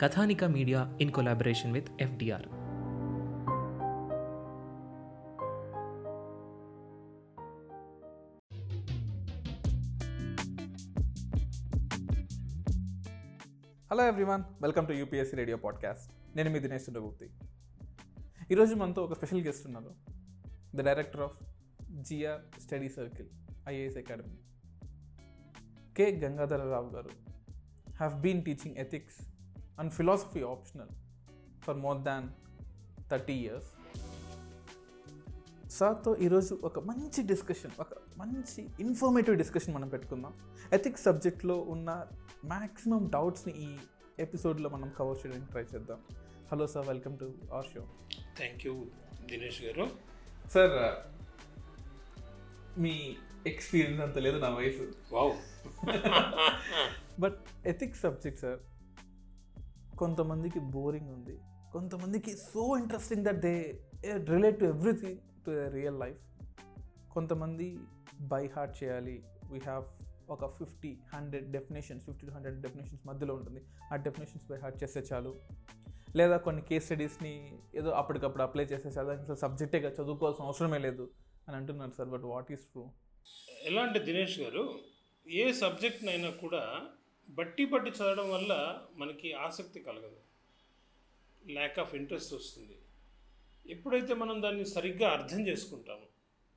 Kathanika media in collaboration with FDR. Hello everyone welcome to UPSC radio podcast నేను మీ దినేష్ చంద్రగుప్తి. ఈరోజు మనతో ఒక స్పెషల్ గెస్ట్ ఉన్నారు. The director of GR study circle IAS academy K Gangadhararao గారు have been teaching ethics and philosophy optional for more than thirty years సార్తో ఈరోజు ఒక మంచి డిస్కషన్ ఒక మంచి ఇన్ఫర్మేటివ్ డిస్కషన్ మనం పెట్టుకుందాం. ఎథిక్స్ సబ్జెక్ట్లో ఉన్న మ్యాక్సిమం డౌట్స్ని ఈ ఎపిసోడ్లో మనం కవర్ చేయడానికి ట్రై చేద్దాం. Hello sir welcome to our show thank you Dinesh garu. Sir me experience అంత లేదు నా వయసు. Wow but ethics subject sir కొంతమందికి బోరింగ్ ఉంది. కొంతమందికి so interesting that they relate to everything to real life కొంతమంది బై హార్ట్ చేయాలి. We have ఒక fifty hundred definitions fifty to hundred definitions మధ్యలో ఉంటుంది. ఆ డెఫినేషన్స్ బై హార్ట్ చేస్తే చాలు. లేదా కొన్ని కేస్ స్టడీస్ని ఏదో అప్పటికప్పుడు అప్లై చేస్తే చాలు. అసలు సబ్జెక్టేగా చదువుకోవాల్సిన అవసరమే లేదు అని అంటున్నారు sir but what is true ఎలా అంటే దినేష్ గారు ఏ సబ్జెక్ట్నైనా కూడా బట్టి బట్టి చదవడం వల్ల మనకి ఆసక్తి కలగదు. ల్యాక్ ఆఫ్ ఇంట్రెస్ట్ వస్తుంది. ఎప్పుడైతే మనం దాన్ని సరిగ్గా అర్థం చేసుకుంటామో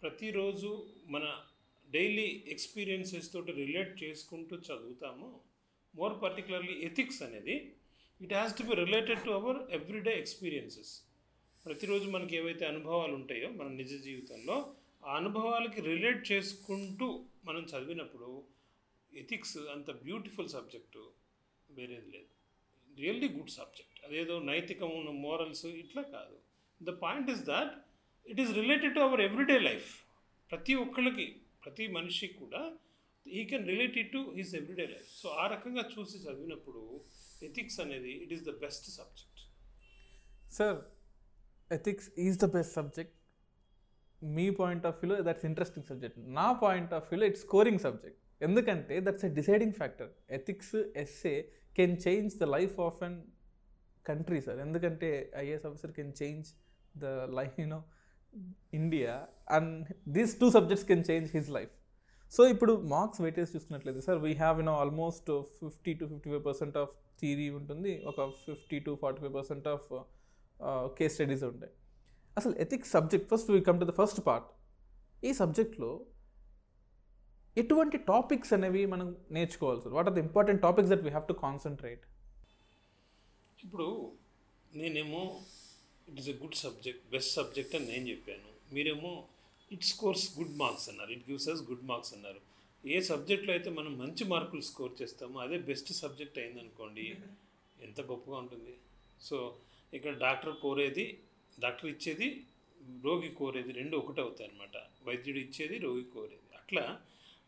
ప్రతిరోజు మన డైలీ ఎక్స్పీరియన్సెస్ తోటి రిలేట్ చేసుకుంటూ చదువుతామో మోర్ పర్టికులర్లీ ఎథిక్స్ అనేది it has to be related to our everyday experiences ప్రతిరోజు మనకి ఏవైతే అనుభవాలు ఉంటాయో మన నిజ జీవితంలో ఆ అనుభవాలకి రిలేట్ చేసుకుంటూ మనం చదివినప్పుడు ఎథిక్స్ అంత బ్యూటిఫుల్ సబ్జెక్టు వేరేది లేదు. Really good subject. అదేదో నైతికము మోరల్స్ ఇట్లా కాదు. The point is that it is related to our everyday life. ప్రతి ఒక్కళ్ళకి ప్రతి మనిషికి కూడా ఈ can related to his everyday life. So ఆ రకంగా చూసి చదివినప్పుడు ఎథిక్స్ అనేది it is the best subject. Sir ethics is the best subject. Me point of వ్యూలో దట్స్ ఇంట్రెస్టింగ్ సబ్జెక్ట్. నా పాయింట్ ఆఫ్ వ్యూలో ఇట్స్ స్కోరింగ్ సబ్జెక్ట్. ఎందుకంటే that's a deciding factor. Ethics essay can change the life of an country sir ఎందుకంటే IAS officer can change the life you know India and these two subjects can change his life so ఇప్పుడు marks weightage చూసుకున్నట్లయితే sir we have you know almost fifty to fifty five percent of theory ఉంటుంది. ఒక fifty to forty five percent of case studies ఉంటాయి. అసలు ethics subject first we come to the first part ఈ సబ్జెక్ట్లో ఎటువంటి topics అనేవి మనం నేర్చుకోవాలి sir what are the important topics that we have to concentrate ఇప్పుడు నేనేమో it is a good subject best subject అని నేను చెప్పాను. మీరేమో ఇట్ స్కోర్స్ గుడ్ మార్క్స్ అన్నారు. It gives us good marks అన్నారు. ఏ సబ్జెక్ట్లో అయితే మనం మంచి మార్కులు స్కోర్ చేస్తామో అదే బెస్ట్ సబ్జెక్ట్ అయిందనుకోండి ఎంత గొప్పగా ఉంటుంది. సో ఇక్కడ డాక్టర్ కోరేది డాక్టర్ ఇచ్చేది రోగి కోరేది రెండు ఒకటే అవుతాయి అనమాట వైద్యుడు ఇచ్చేది రోగి కోరేది. అట్లా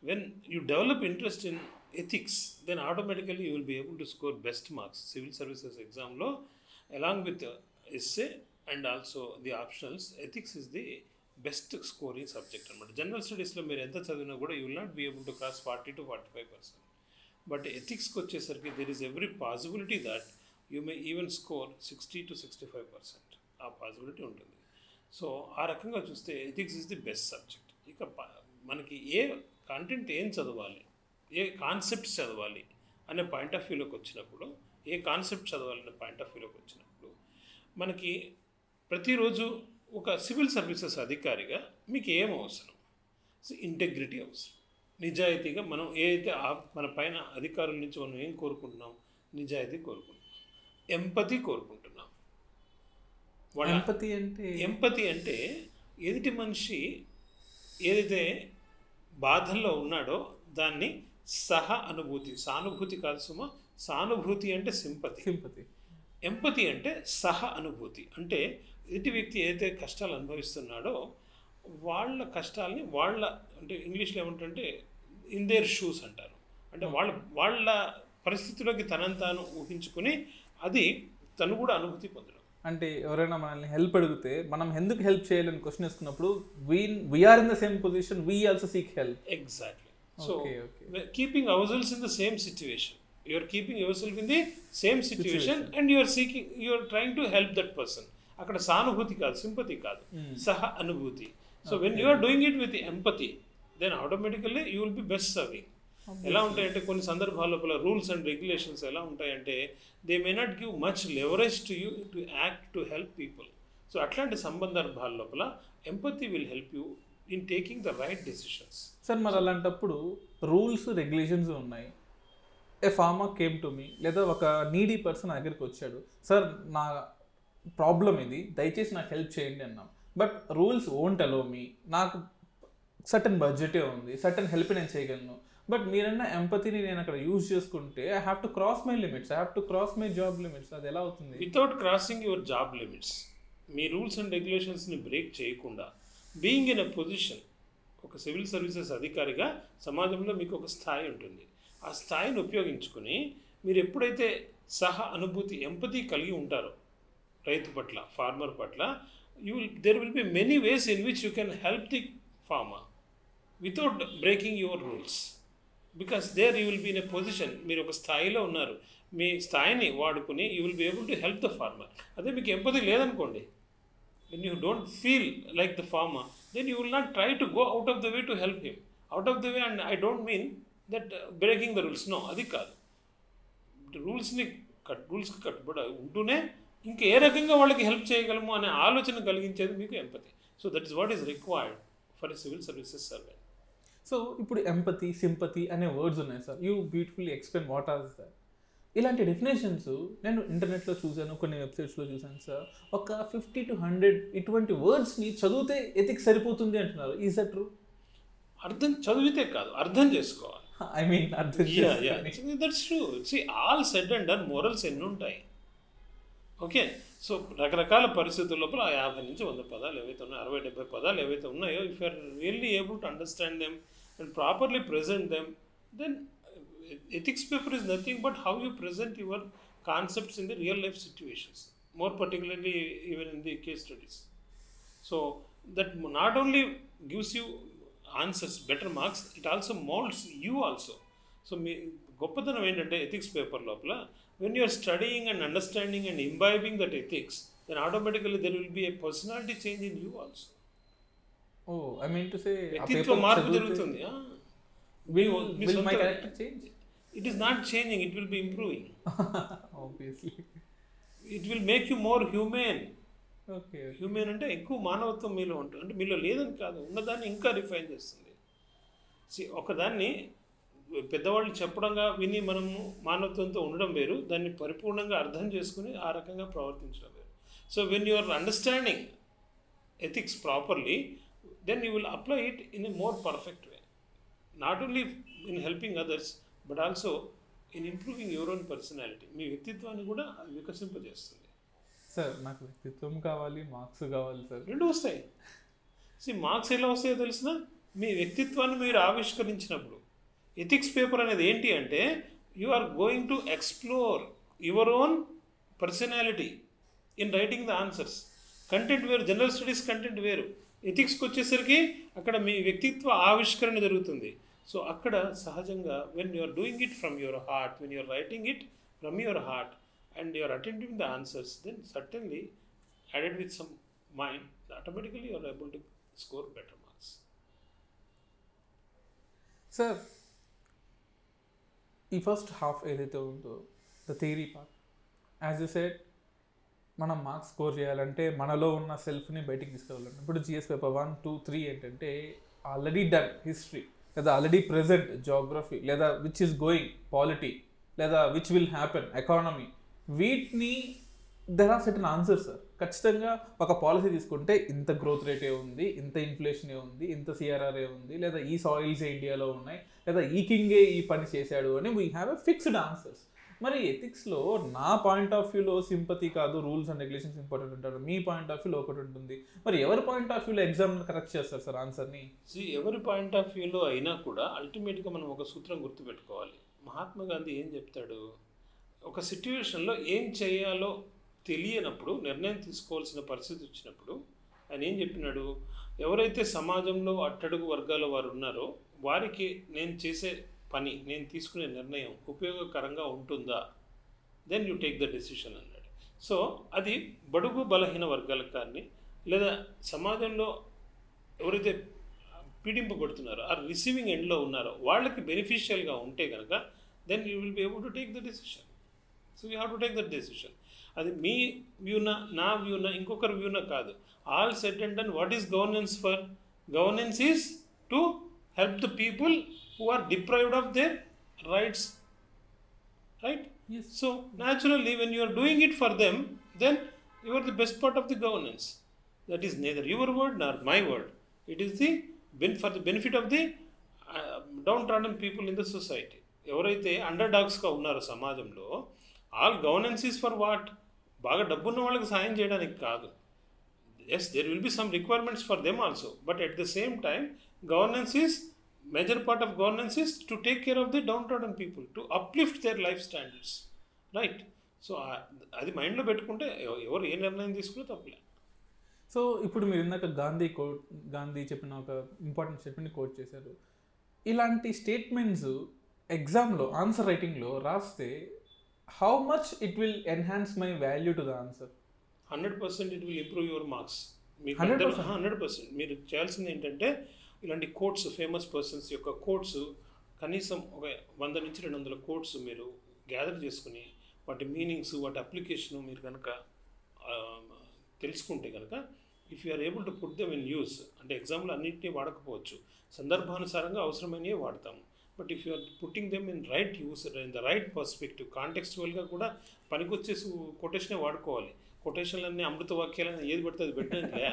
when you develop interest in ethics then automatically you will be able to score best marks civil services ఎగ్జామ్లో along with essay and also the optionals ethics is the best scoring subject అనమాట. General స్టడీస్లో మీరు ఎంత చదివినా కూడా you will not be able to cross forty to forty five percent but ఎథిక్స్కి వచ్చేసరికి there is every possibility that you may even score sixty to sixty five percent ఆ possibility ఉంటుంది. So ఆ రకంగా చూస్తే ethics is the best subject ఇక మనకి ఏ content ఏం చదవాలి? ఏ కాన్సెప్ట్స్ చదవాలి? అనే పాయింట్ ఆఫ్ వ్యూలోకి వచ్చినప్పుడు ఏ కాన్సెప్ట్ చదవాలనే పాయింట్ ఆఫ్ వ్యూలోకి వచ్చినప్పుడు మనకి ప్రతిరోజు ఒక సివిల్ సర్వీసెస్ అధికారిగా మీకు ఏం అవసరం? ఇంటెగ్రిటీ అవసరం. నిజాయితీగా మనం ఏదైతే మన పైన అధికారుల నుంచి మనం ఏం కోరుకుంటున్నాం? నిజాయితీ కోరుకుంటున్నాం. ఎంపతి కోరుకుంటున్నాం. ఎంపతి అంటే? ఎంపతి అంటే ఎదుటి మనిషి ఏదైతే బాధల్లో ఉన్నాడో దాన్ని సహ అనుభూతి సానుభూతి కాదు సుమ సానుభూతి అంటే సింపతి. సింపతి. ఎంపతి అంటే సహ అనుభూతి. అంటే ఎదుటి వ్యక్తి ఏదైతే కష్టాలు అనుభవిస్తున్నాడో వాళ్ళ కష్టాలని వాళ్ళ అంటే ఇంగ్లీష్లో ఏమంటుంటే ఇన్ దేర్ షూస్ అంటారు. అంటే వాళ్ళ వాళ్ళ పరిస్థితిలోకి తనని తాను ఊహించుకుని అది తను కూడా అనుభూతి పొందడం. అంటే ఎవరైనా మనల్ని హెల్ప్ అడిగితే మనం ఎందుకు హెల్ప్ చేయాలని క్వశ్చన్ వేసుకున్నప్పుడు we we're in the same position we also seek help exactly so. Keeping our selves in the same situation you are keeping your self in the same situation and you are seeking you are trying to help that person అక్కడ సానుభూతి కాదు sympathy కాదు. సహ అనుభూతి. So when you are doing it with empathy then automatically you will be best serving ఎలా ఉంటాయంటే కొన్ని సందర్భాల లోపల రూల్స్ అండ్ రెగ్యులేషన్స్ ఎలా ఉంటాయంటే they may not give much leverage to you to act to help people so అట్లాంటి సందర్భాల లోపల empathy will help you in taking the right decisions sir మరి అలాంటప్పుడు రూల్స్ రెగ్యులేషన్స్ ఉన్నాయి. A farmer came to me లేదా ఒక needy person దగ్గరికి వచ్చాడు. సార్ నా ప్రాబ్లం ఇది దయచేసి నాకు హెల్ప్ చేయండి అన్నాం. But rules won't allow me నాకు సర్టన్ బడ్జెటే ఉంది సర్టన్ హెల్ప్ నేను చేయగలను. బట్ మీరన్న ఎంపతిని నేను అక్కడ యూజ్ చేసుకుంటే I have to cross my limits I have to cross my job limits అది ఎలా అవుతుంది? Without crossing your job limits me rules and రెగ్యులేషన్స్ని బ్రేక్ చేయకుండా బీయింగ్ ఇన్ ఎ పొజిషన్ ఒక సివిల్ సర్వీసెస్ అధికారిగా సమాజంలో మీకు ఒక స్థాయి ఉంటుంది. ఆ స్థాయిని ఉపయోగించుకొని మీరు ఎప్పుడైతే సహ అనుభూతి ఎంపతి కలిగి ఉంటారో రైతు పట్ల ఫార్మర్ పట్ల you will there will be many ways in which you can help the farmer without breaking your rules because there you will be in a position మీరు ఒక స్థాయిలో ఉన్నారు. మీ స్థాయిని వాడుకుని you will be able to help the farmer అదే మీకు empathy లేదనుకోండి. When you don't feel like the farmer then you will not try to go out of the way to help him out of the way and I don't mean that breaking the rules no అది కాదు. రూల్స్ని cut రూల్స్కి కట్టుబడి ఉంటూనే ఇంకా ఏ రకంగా వాళ్ళకి help చేయగలము అనే ఆలోచన కలిగించేది మీకు empathy so that is what is required for a civil services survey so ఇప్పుడు ఎంపతి సింపతి అనే వర్డ్స్ ఉన్నాయి sir you beautifully explain what are sir ఇలాంటి డెఫినేషన్స్ నేను ఇంటర్నెట్లో చూశాను కొన్ని వెబ్సైట్స్లో చూశాను సార్ ఒక ఫిఫ్టీ టు హండ్రెడ్ ఇటువంటి వర్డ్స్ని చదివితే ఎతికి సరిపోతుంది అంటున్నారు. ఈ సార్ ట్రూ అర్థం చదివితే కాదు అర్థం చేసుకోవాలి. ఐ మీన్ అర్థం. That's true see all said and done morals ఎన్ని ఉంటాయి ఓకే సో రకరకాల పరిస్థితుల లోపల ఆ యాభై నుంచి వంద పదాలు ఏవైతే ఉన్నాయో అరవై డెబ్బై పదాలు ఏవైతే ఉన్నాయో if are really able to understand them and properly present them then ethics paper is nothing but how you present your concepts in the real life situations more particularly even in the case studies so that not only gives you answers better marks it also moulds you also so మీ గొప్పతనం ఏంటంటే ethics paper లోపల when you're studying and understanding and imbibing that ethics then automatically there will be a personality change in you also oh I mean to say వ్యక్తిత్వ మార్పు జరుగుతుంది will me character change it is not changing it will be improving obviously it will make you more humane okay humane అంటే ఎక్కువ మానవత్వం మీలో ఉంటుంది అంటే మీలో లేదని కాదు ఉన్నదాన్ని ఇంకా రిఫైన్ చేస్తుంది. ఒకదాన్ని పెద్దవాళ్ళు చెప్పడంగా విని మనము మానవత్వంతో ఉండడం వేరు దాన్ని పరిపూర్ణంగా అర్థం చేసుకుని ఆ రకంగా ప్రవర్తించడం వేరు. So when you are understanding ethics properly then you will apply it in a more perfect way not only in helping others but also in improving your own personality మీ వ్యక్తిత్వాన్ని కూడా వికసింపజేస్తుంది సార్ నాకు వ్యక్తిత్వం కావాలి మార్క్స్ కావాలి sir రెండు వస్తాయి. C marks ఎలా వస్తాయో తెలిసిన మీ వ్యక్తిత్వాన్ని మీరు ఆవిష్కరించినప్పుడు ఎథిక్స్ పేపర్ అనేది ఏంటి అంటే you are going to explore your own personality in writing the answers content వేరు జనరల్ స్టడీస్ కంటెంట్ వేరు. ఎథిక్స్కి వచ్చేసరికి అక్కడ మీ వ్యక్తిత్వ ఆవిష్కరణ జరుగుతుంది. సో అక్కడ సహజంగా when you are doing it from your heart when you are writing it from your heart and you are attempting the answers then certainly added with some mind automatically your able to score better marks sir ఈ first half ఏదైతే ఉందో the theory part as you set మనం marks score చేయాలంటే మనలో ఉన్న సెల్ఫ్ని బయటికి తీసుకెళ్ళాలంటే ఇప్పుడు GS paper one two three ఏంటంటే ఆల్రెడీ డన్ హిస్టరీ లేదా ఆల్రెడీ ప్రెజెంట్ జోగ్రఫీ లేదా విచ్ ఇస్ గోయింగ్ పాలిటీ లేదా విచ్ విల్ హ్యాపెన్ ఎకానమీ వీటిని there are certain answers sir ఖచ్చితంగా ఒక పాలసీ తీసుకుంటే ఇంత గ్రోత్ రేటే ఉంది ఇంత ఇన్ఫ్లేషనే ఉంది ఇంత సిఆర్ఆర్ఏ ఉంది లేదా ఈ సాయిల్స్ ఇండియాలో ఉన్నాయి లేదా ఈ కింగే ఈ పని చేశాడు అని we have a fixed answers మరి ఎథిక్స్లో నా పాయింట్ ఆఫ్ వ్యూలో సింపతి కాదు రూల్స్ అండ్ రెగ్యులేషన్స్ ఇంపార్టెంట్ ఉంటారు మీ పాయింట్ ఆఫ్ వ్యూలో ఒకటి ఉంటుంది. మరి ఎవరి పాయింట్ ఆఫ్ వ్యూలో ఎగ్జామ్ కరెక్ట్ చేస్తారు సార్ ఆన్సర్ని సో ఎవరి పాయింట్ ఆఫ్ వ్యూలో అయినా కూడా అల్టిమేట్గా మనం ఒక సూత్రం గుర్తుపెట్టుకోవాలి. మహాత్మా గాంధీ ఏం చెప్తాడు? ఒక సిట్యువేషన్లో ఏం చేయాలో తెలియనప్పుడు నిర్ణయం తీసుకోవాల్సిన పరిస్థితి వచ్చినప్పుడు ఆయన ఏం చెప్పినాడు? ఎవరైతే సమాజంలో అట్టడుగు వర్గాల వారు ఉన్నారో వారికి నేను చేసే పని నేను తీసుకునే నిర్ణయం ఉపయోగకరంగా ఉంటుందా? Then you take the decision అన్నాడు. సో అది బడుగు బలహీన వర్గాలకు కానీ లేదా సమాజంలో ఎవరైతే పీడింపబడుతున్నారో ఆ రిసీవింగ్ ఎండ్లో ఉన్నారో వాళ్ళకి బెనిఫిషియల్గా ఉంటే కనుక then you will be able to take the decision so you have to take that decision అది మీ వ్యూన నా వ్యూన ఇంకొకరి వ్యూన కాదు. All set and done what is governance for governance is to help the people who are deprived of their rights right so naturally when you're doing it for them then you are the best part of the governance that is neither your word nor my word it is the ben for the benefit of the downtrodden people in the society ఎవరైతే under డాగ్స్గా ఉన్నారో సమాజంలో all governance is for what బాగా డబ్బున్న వాళ్ళకి సాయం చేయడానికి కాదు. Yes there will be some requirements for them also but at the same time governance is major part of governance is to take care of the downtown people to uplift their life standards right so అది మైండ్లో పెట్టుకుంటే ఎవరు ఏ నిర్ణయం తీసుకున్నా తప్పలే. So ఇప్పుడు మీరు ఇందాక Gandhi coat Gandhi చెప్పిన ఒక ఇంపార్టెంట్ స్టేట్మెంట్ కోట్ చేశారు. ఇలాంటి స్టేట్మెంట్స్ ఎగ్జామ్లో ఆన్సర్ రైటింగ్లో రాస్తే how much it will enhance my value to the answer hundred percent it will improve your marks మీకు 100%? హండ్రెడ్ పర్సెంట్ మీరు చేయాల్సింది ఏంటంటే ఇలాంటి కోట్స్ ఫేమస్ పర్సన్స్ యొక్క కోట్స్ కనీసం ఒక వంద నుంచి రెండు వందల కోట్స్ మీరు గ్యాదర్ చేసుకుని వాటి మీనింగ్స్ వాటి అప్లికేషన్ మీరు కనుక తెలుసుకుంటే కనుక if you are able to put them in use అంటే ఎగ్జాంపుల్ అన్నింటినీ వాడకపోవచ్చు. సందర్భానుసారంగా అవసరమైనవి వాడతాము. But if you are putting them in right use in the right perspective కాంటెక్స్చువల్గా కూడా పనికొచ్చేసి కొటేషనే వాడుకోవాలి. కొటేషన్లన్నీ అమృత వాక్యాలని ఏది పడితే అది పెట్టినట్లే.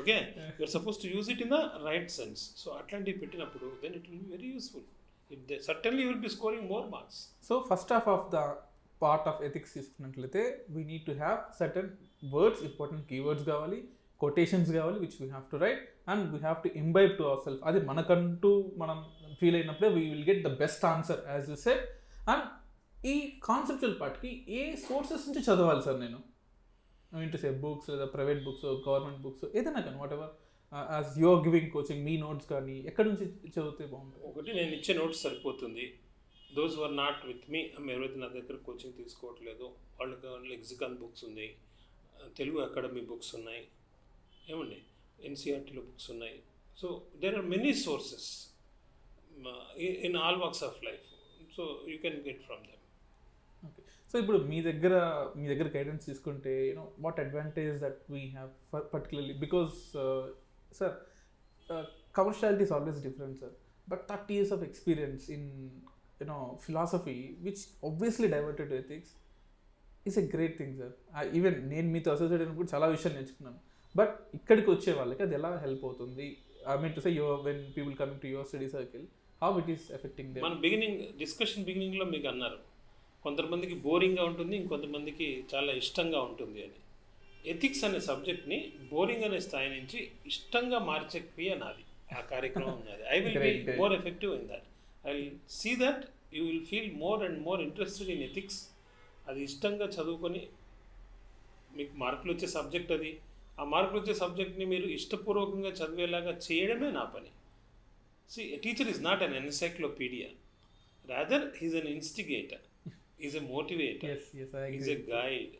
Okay? You're suppose to use it in the right sense so అట్లాంటివి పెట్టినప్పుడు then it will be very useful it certainly will be scoring more marks so first half of the part of ethics తీసుకున్నట్లయితే we need to have certain words important keywords కావాలి. Quotations కావాలి which we have to write and we have to imbibe to our self అది మనకంటూ మనం feel అయినప్పుడే we will get the best answer as you set and ఈ conceptual పార్ట్కి ఏ sources నుంచి చదవాలి సార్ నేను? ఇంటూ సే బుక్స్ లేదా ప్రైవేట్ బుక్స్ గవర్నమెంట్ బుక్స్ ఏదైనా కానీ whatever as your giving coaching me notes కానీ ఎక్కడి నుంచి చదివితే బాగుంటుంది? ఒకటి నేను ఇచ్చే నోట్స్ సరిపోతుంది. Those were not with me ఎవరైతే నా దగ్గర కోచింగ్ తీసుకోవట్లేదు. వాళ్ళకి లెగ్జికన్ బుక్స్ ఉన్నాయి. Uh, తెలుగు అకాడమీ బుక్స్ ఉన్నాయి. ఏమండి ఎన్సీఆర్టీలో బుక్స్ ఉన్నాయి. So there are many sources in all works of life so you can get from them okay so ఇప్పుడు మీ దగ్గర మీ దగ్గర గైడెన్స్ తీసుకుంటే you know what advantage that we have particularly because sir commerciality is always different sir but thirty years of experience in you know philosophy which obviously diverted to ethics is a great thing sir even నేను మీతో associate అయినప్పుడు చాలా విషయాలు నేర్చుకున్నాను. But ఇక్కడికి వచ్చే వాళ్ళకి అది ఎలా హెల్ప్ అవుతుంది? I mean to say your when people coming to your study circle how it is affecting they మన బిగినింగ్ డిస్కషన్ బిగినింగ్లో మీకు అన్నారు. కొంతమందికి బోరింగ్గా ఉంటుంది ఇంకొంతమందికి చాలా ఇష్టంగా ఉంటుంది అని. ఎథిక్స్ అనే సబ్జెక్ట్ని బోరింగ్ అనే స్థాయి నుంచి ఇష్టంగా మార్చే క్రియ నాది ఆ కార్యక్రమం నాది. I will be. More effective in that I will see that you will feel more and more interested in ethics అది ఇష్టంగా చదువుకొని మీకు మార్కులు వచ్చే సబ్జెక్ట్ అది. ఆ మార్కులు వచ్చే సబ్జెక్ట్ని మీరు ఇష్టపూర్వకంగా చదివేలాగా చేయడమే నా పని. See teacher is not an encyclopedia rather he's an instigator is a motivator is a guide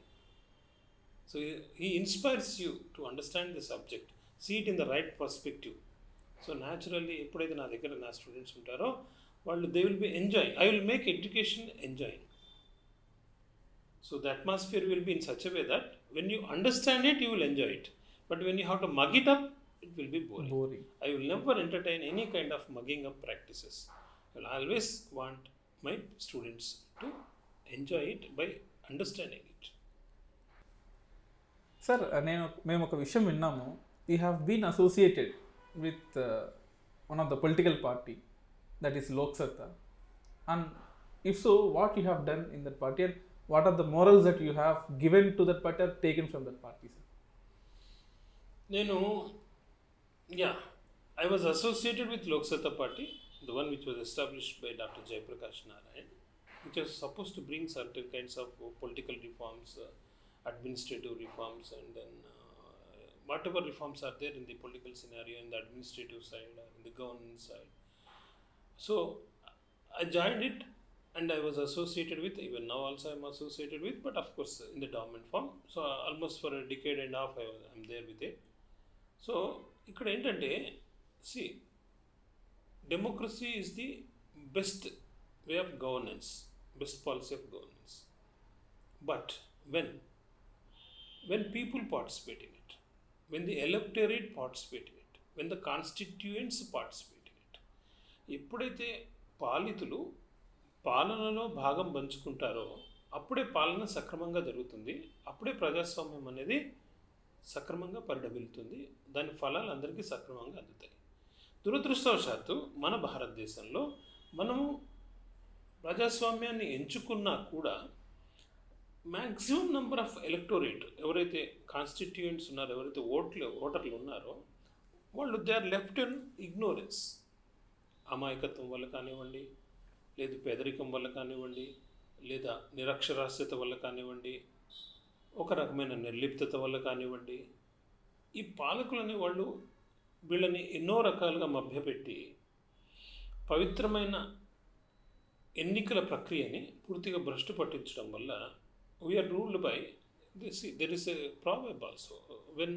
so he inspires you to understand the subject see it in the right perspective so naturally ఎప్పుడైతే నా దగ్గర నా students ఉంటారో వాళ్ళు they will be enjoying I will make education enjoying the atmosphere will be in such a way that when you understand it, you will enjoy it. But when you have to mug it up, it will be boring. Boring I will never entertain any kind of mugging up practices. I will always want my students to enjoy it by understanding it. Sir నేను మేము ఒక విషయం విన్నాము you have been associated with one of the political party that is Loksatta and if so what you have done in that party and what are the morals that you have given to that party taken from that party sir know. yeah i was associated with lok Sabha party the one which was established by dr jayaprakash narayan which was supposed to bring certain kinds of political reforms uh, administrative reforms and then uh, whatever reforms are there in the political scenario in the administrative side in the governance side so i joined it and I was associated with, even now also I'm associated with, but of course in the dormant form. So almost for a decade and a half I was, I'm there with it. So ఇక్కడ ఏంటంటే see democracy is the best way of governance best policy of governance but when when people participate in it when the electorate participate in it when the constituents participate in it ఎప్పుడైతే పాలితులు పాలనలో భాగం పంచుకుంటారో అప్పుడే పాలన సక్రమంగా జరుగుతుంది. అప్పుడే ప్రజాస్వామ్యం అనేది సక్రమంగా పరిడమిల్లుతుంది దాని ఫలాలు అందరికీ సక్రమంగా అందుతాయి. దురదృష్టవశాత్తు మన భారతదేశంలో మనము ప్రజాస్వామ్యాన్ని ఎంచుకున్నా కూడా మ్యాక్సిమం నెంబర్ ఆఫ్ ఎలక్టోరేట్ ఎవరైతే కాన్స్టిట్యూయెంట్స్ ఉన్నారో ఎవరైతే ఓట్లు ఓటర్లు ఉన్నారో వాళ్ళు they are left in ignorance. అమాయకత్వం వల్ల కానివ్వండి లేదు పేదరికం వల్ల కానివ్వండి లేదా నిరక్షరాస్యత వల్ల కానివ్వండి ఒక రకమైన నిర్లిప్తత వల్ల కానివ్వండి ఈ పాలకులని వాళ్ళు వీళ్ళని ఎన్నో రకాలుగా మభ్యపెట్టి పవిత్రమైన ఎన్నికల ప్రక్రియని పూర్తిగా భ్రష్టు పట్టించడం వల్ల we're ruled by this there is a problem also when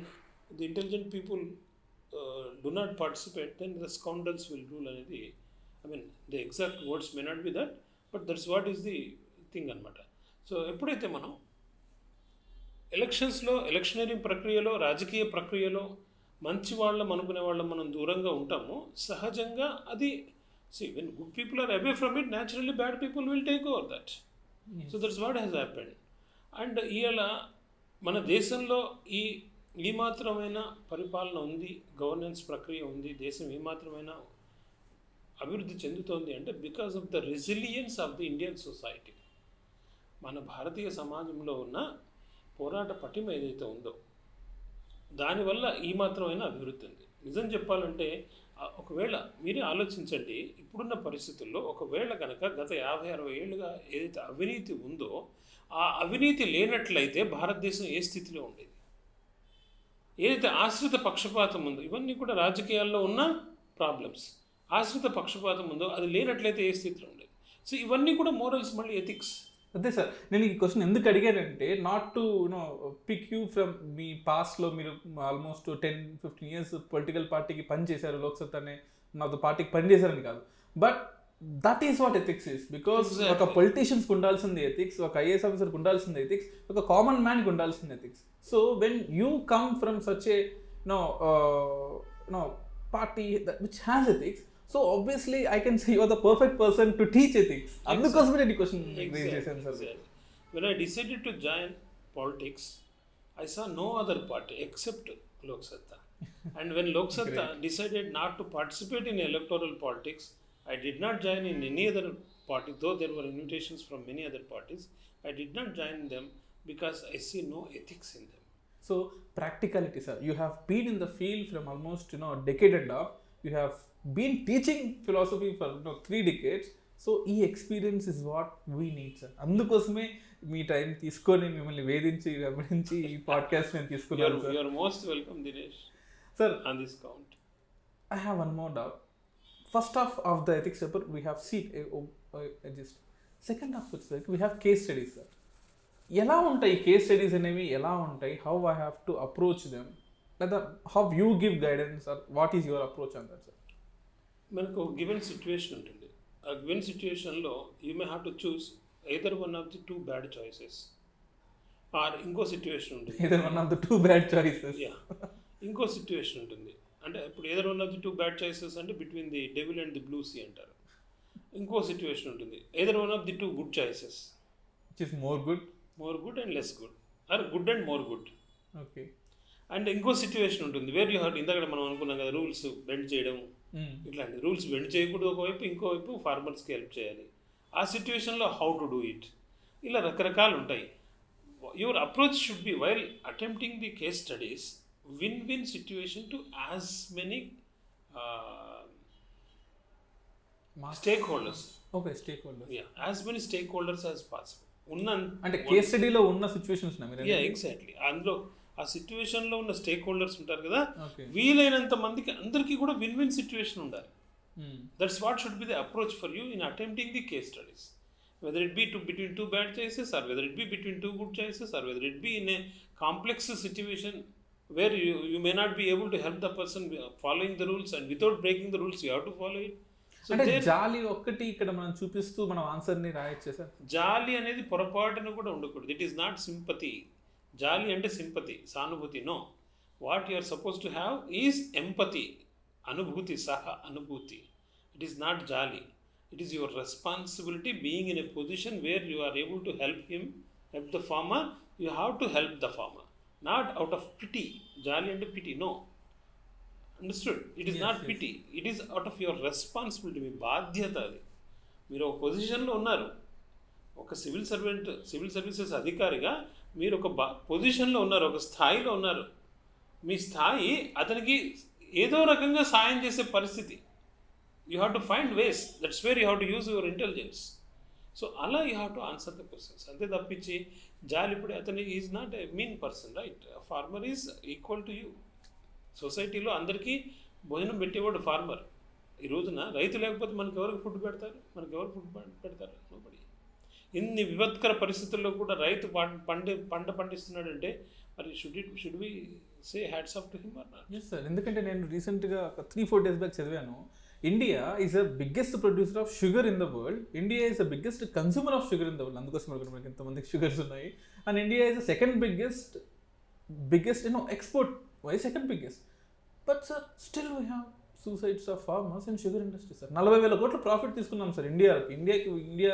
the intelligent people do not participate then the scoundrels will rule అనేది I mean the exact words may not be that but that's what is the thing అనమాట so ఎప్పుడైతే మనం ఎలక్షన్స్లో ఎలక్షనరీ ప్రక్రియలో రాజకీయ ప్రక్రియలో మంచి వాళ్ళం అనుకునే వాళ్ళం మనం దూరంగా ఉంటాము సహజంగా అది see when good people are away from it naturally bad people will take over that so that's what has happened and ఇవాళ మన దేశంలో ఈ ఈ మాత్రమైన పరిపాలన ఉంది గవర్నెన్స్ ప్రక్రియ ఉంది దేశం ఏ మాత్రమైన అభివృద్ధి చెందుతోంది అంటే because of the resilience of the Indian society మన భారతీయ సమాజంలో ఉన్న పోరాట పటిమ ఏదైతే ఉందో దానివల్ల ఈ మాత్రమైన అభివృద్ధి ఉంది. నిజం చెప్పాలంటే ఒకవేళ మీరే ఆలోచించండి ఇప్పుడున్న పరిస్థితుల్లో ఒకవేళ కనుక గత యాభై అరవై ఏళ్ళుగా ఏదైతే అవినీతి ఉందో ఆ అవినీతి లేనట్లయితే భారతదేశం ఏ స్థితిలో ఉండేది? ఏదైతే ఆశ్రిత పక్షపాతం ఉందో ఇవన్నీ కూడా రాజకీయాల్లో ఉన్న ప్రాబ్లమ్స్ ఆశ్రిత పక్షపాతం ఉందో అది లేనట్లయితే ఏ స్థితిలో ఉండేది? సో ఇవన్నీ కూడా మోరల్స్ మళ్ళీ ఎథిక్స్ అదే సార్ నేను ఈ క్వశ్చన్ ఎందుకు అడిగానంటే not to you know pick you from మీ పాస్ట్లో మీరు almost ten fifteen years political పార్టీకి పనిచేశారు లోక్సత్ అనే నాతో పార్టీకి పనిచేశారని కాదు. But that is what ethics is because ఒక. పొలిటీషియన్స్కి ఉండాల్సింది ఎథిక్స్ ఒక ఐఏఎస్ ఆఫీసర్కి ఉండాల్సింది ఎథిక్స్ ఒక కామన్ మ్యాన్కి ఉండాల్సింది ethics so when you come from such a no no party which has ethics so obviously I can see your the perfect person to teach ethics అందుకోసమే నేను క్వశ్చన్ రేజ్ చేశాను sir When I decided to join politics, I saw no other party except Lok Satta. and when Lok Satta decided not to participate in electoral politics, I did not join in any other party, though there were invitations from many other parties. I did not join them because I see no ethics in them. So practicality, sir. You have been in the field from almost you know a decade and a philosophy for you know three decades. So ఈ experience is what we need sir అందుకోసమే మీ time తీసుకొని మిమ్మల్ని వేధించి గమనించి ఈ podcast నేను తీసుకున్నాను sir most welcome, Dinesh, sir on this count. I have one more doubt. First half of the ethics paper, we have seat uh, uh, just. Second half it's like we have case studies, sir. ఎలా ఉంటాయి case studies అనేవి ఎలా ఉంటాయి how I have to approach them లేదా how you give guidance or what is your approach అంటారు sir మనకు given situation ఉంటుంది. ఆ గివెన్ సిచ్యువేషన్లో you may have to choose either one of the two bad choices or ఇంకో situation ఉంటుంది. ఇదే one of the two bad choices ఇంకో situation ఉంటుంది. అంటే ఇప్పుడు ఏదైనా one of the two bad choices అంటే between the devil and the blue sea అంటారు. ఇంకో సిచ్యువేషన్ ఉంటుంది. ఏదైనా one of the two good choices which is more good more good and less good or good and more good okay and ఇంకో situation ఉంటుంది. Where you hurt ఇందాక మనం అనుకున్నాం కదా రూల్స్ బెండ్ చేయడం. ఇట్లాంటి రూల్స్ బెండ్ చేయకూడదు ఒకవైపు ఇంకోవైపు ఫార్మర్స్కి హెల్ప్ చేయాలి. ఆ సిచ్యువేషన్లో హౌ టు డూ ఇట్. ఇలా రకరకాలు ఉంటాయి. Your approach should be while attempting the case studies win win situation to as many stakeholders okay stakeholder as many stakeholders as possible ఉన్న అంటే కేస్ స్టడీలో ఉన్న సిచ్యువేషన్స్ ఎగ్జాక్ట్లీ అందులో ఆ సిచ్యువేషన్లో ఉన్న స్టేక్ హోల్డర్స్ ఉంటారు కదా వీలైనంత మందికి అందరికీ కూడా విన్ విన్ సిచ్యువేషన్ ఉండాలి that's what should be the approach for you in attempting the case studies whether it be to between two bad choices or whether it be between two good choices or whether it be in a complex situation where you you may not be able to help the person following the rules and without breaking the rules you have to follow it జాలి ఒక్కటి ఇక్కడ మనం చూపిస్తూ మనం ఆన్సర్ని రాయొచ్చు sir? జాలి అనేది పొరపాటును కూడా ఉండకూడదు. ఇట్ ఈస్ నాట్ సింపతి జాలి అంటే సింపతి సానుభూతి no. What you are suppose to have is empathy అనుభూతి సహ అనుభూతి. ఇట్ ఈస్ నాట్ జాలి. It is your responsibility being in a position where you are able to help him help the farmer you have to help the farmer not out of pity జాలి అంటే pity no. Understood it is not. Pity it is out of your responsibility మీ బాధ్యత అది. మీరు ఒక పొజిషన్లో ఉన్నారు. ఒక civil servant civil services అధికారిగా మీరు ఒక బా పొజిషన్లో ఉన్నారు ఒక స్థాయిలో ఉన్నారు. మీ స్థాయి అతనికి ఏదో రకంగా సాయం చేసే పరిస్థితి. You have to find ways that's where you have to use your intelligence so అలా you have to answer the questions అంతే తప్పించి జాలిపడి అతని is not a mean person right farmer is equal to you సొసైటీలో అందరికీ భోజనం పెట్టేవాడు farmer ఈ రోజున రైతు లేకపోతే మనకి ఎవరికి ఫుడ్ పెడతారు? మనకి ఎవరు ఫుడ్ పెడతారు? నోబడి ఇన్ని విపత్కర పరిస్థితుల్లో కూడా రైతు పండి పంట పండిస్తున్నాడంటే మరి should it should be say hats off to him yes sir ఎందుకంటే నేను రీసెంట్గా ఒక త్రీ ఫోర్ డేస్ బ్యాక్ చదివాను. India is a biggest producer of sugar in the world India is a biggest consumer of sugar in the world అందుకోసం మనకి మనకి sugars ఉన్నాయి. And India is a second biggest biggest you know export why second biggest but sir still we have suicides of farmers and sugar industry sir నలభై వేల కోట్ల profit తీసుకున్నాం sir ఇండియాకి ఇండియాకి India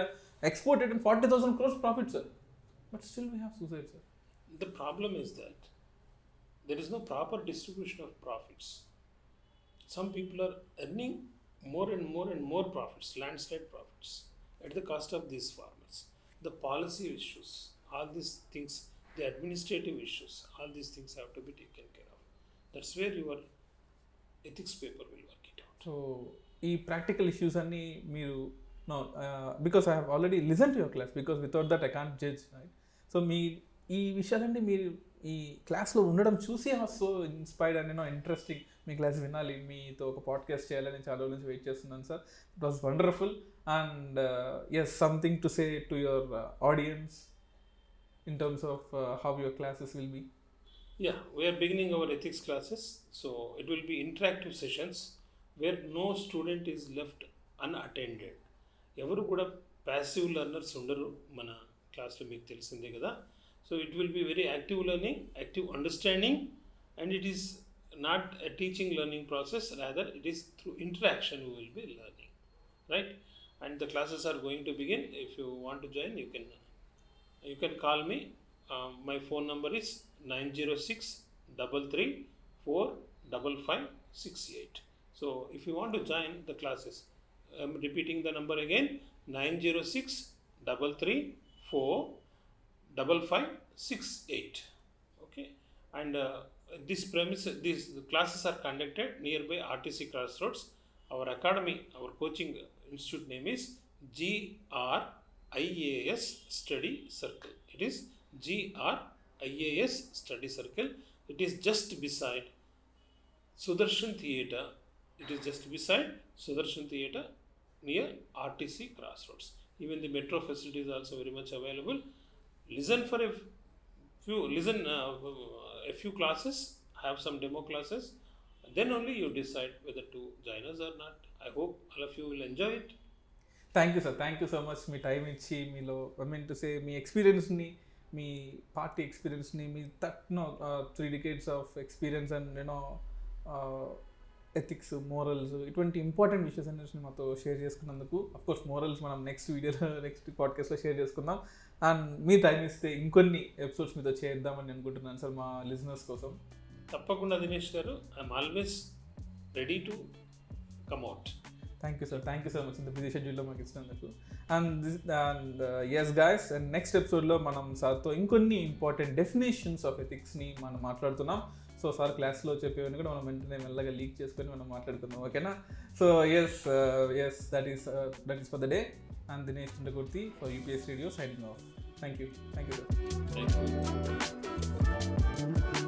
Exported and forty thousand crores profit sir but still we have suicide sir The problem is that there is no proper distribution of profits. Some people are earning more and more and more profits, landslide profits, at the cost of these farmers. The policy issues, all these things, the administrative issues, all these things have to be taken care of. That's where your ethics paper will work it out. So ఈ practical issues అన్ని మీరు no because I have already listen to your class because without that I can't judge right so మీ ఈ విషయాలన్నీ మీరు ఈ క్లాస్లో ఉండడం చూసి సో ఇన్స్పైర్డ్ అని నో ఇంట్రెస్టింగ్ మీ క్లాస్ వినాలి మీతో ఒక పాడ్కాస్ట్ చేయాలని చాలా రోజుల నుంచి వెయిట్ చేస్తున్నాను sir it was wonderful and yes something to say to your audience in terms of how your classes will be yeah we're beginning our ethics classes so it will be interactive sessions where no student student left unattended. ఎవరు కూడా passive learners ఉండరు మన క్లాస్లో మీకు తెలిసిందే కదా so it will be very active learning active understanding and it is not a teaching learning process rather it is through interaction you will be learning right and the classes are going to begin if you want to join you can you can call me. Uh, my phone number is 906 33 4 5568. So, if you want to join the classes, I'm repeating the number again 906 33 4 5568. Okay, and uh, this premise, these classes are conducted nearby RTC Crossroads. Our academy, our coaching institute name is GRIAS Study Circle. It is GRIAS Study Circle. It is just beside Sudarshan Theatre. It is just beside Sudarshan Theatre near RTC Crossroads. Even the metro facility is also very much available. Listen for a few, listen uh, a few classes, have some demo classes. Then only you decide whether to join us or not. I hope all of you will enjoy it. Thank you sir thank you so much me time ఇచ్చి మీలో I mean to say మీ ఎక్స్పీరియన్స్ని మీ party ఎక్స్పీరియన్స్ని మీ తక్కువ three decades of experience and you know ethics morals ఇటువంటి important విషయస్ అన్నిటిని మాతో షేర్ చేసుకున్నందుకు కోర్స్ మోరల్స్ మనం నెక్స్ట్ వీడియోలో నెక్స్ట్ పాడ్కాస్ట్లో షేర్ చేసుకుందాం. అండ్ మీ టైం ఇస్తే ఇంకొన్ని ఎపిసోడ్స్ మీతో చేద్దామని అనుకుంటున్నాను సార్ మా లిజనర్స్ కోసం. తప్పకుండా Dinesh garu I'm always ready to come out thank you sir thank you so much ఇంత బిజీ షెడ్యూల్లో మాకు ఇచ్చినందుకు. And this and yes guys and next ఎపిసోడ్లో మనం సార్తో ఇంకొన్ని ఇంపార్టెంట్ డెఫినేషన్స్ ఆఫ్ ఎథిక్స్ని మనం మాట్లాడుతున్నాం. సో సార్ క్లాస్లో చెప్పేవన్నీ కూడా మనం వెంటనే మెల్లగా లీక్ చేసుకొని మనం మాట్లాడుకుందాం ఓకేనా? So yes yes that is that is for the day and Dinesh Chindakurthi for UPS radio sign off thank you thank you sir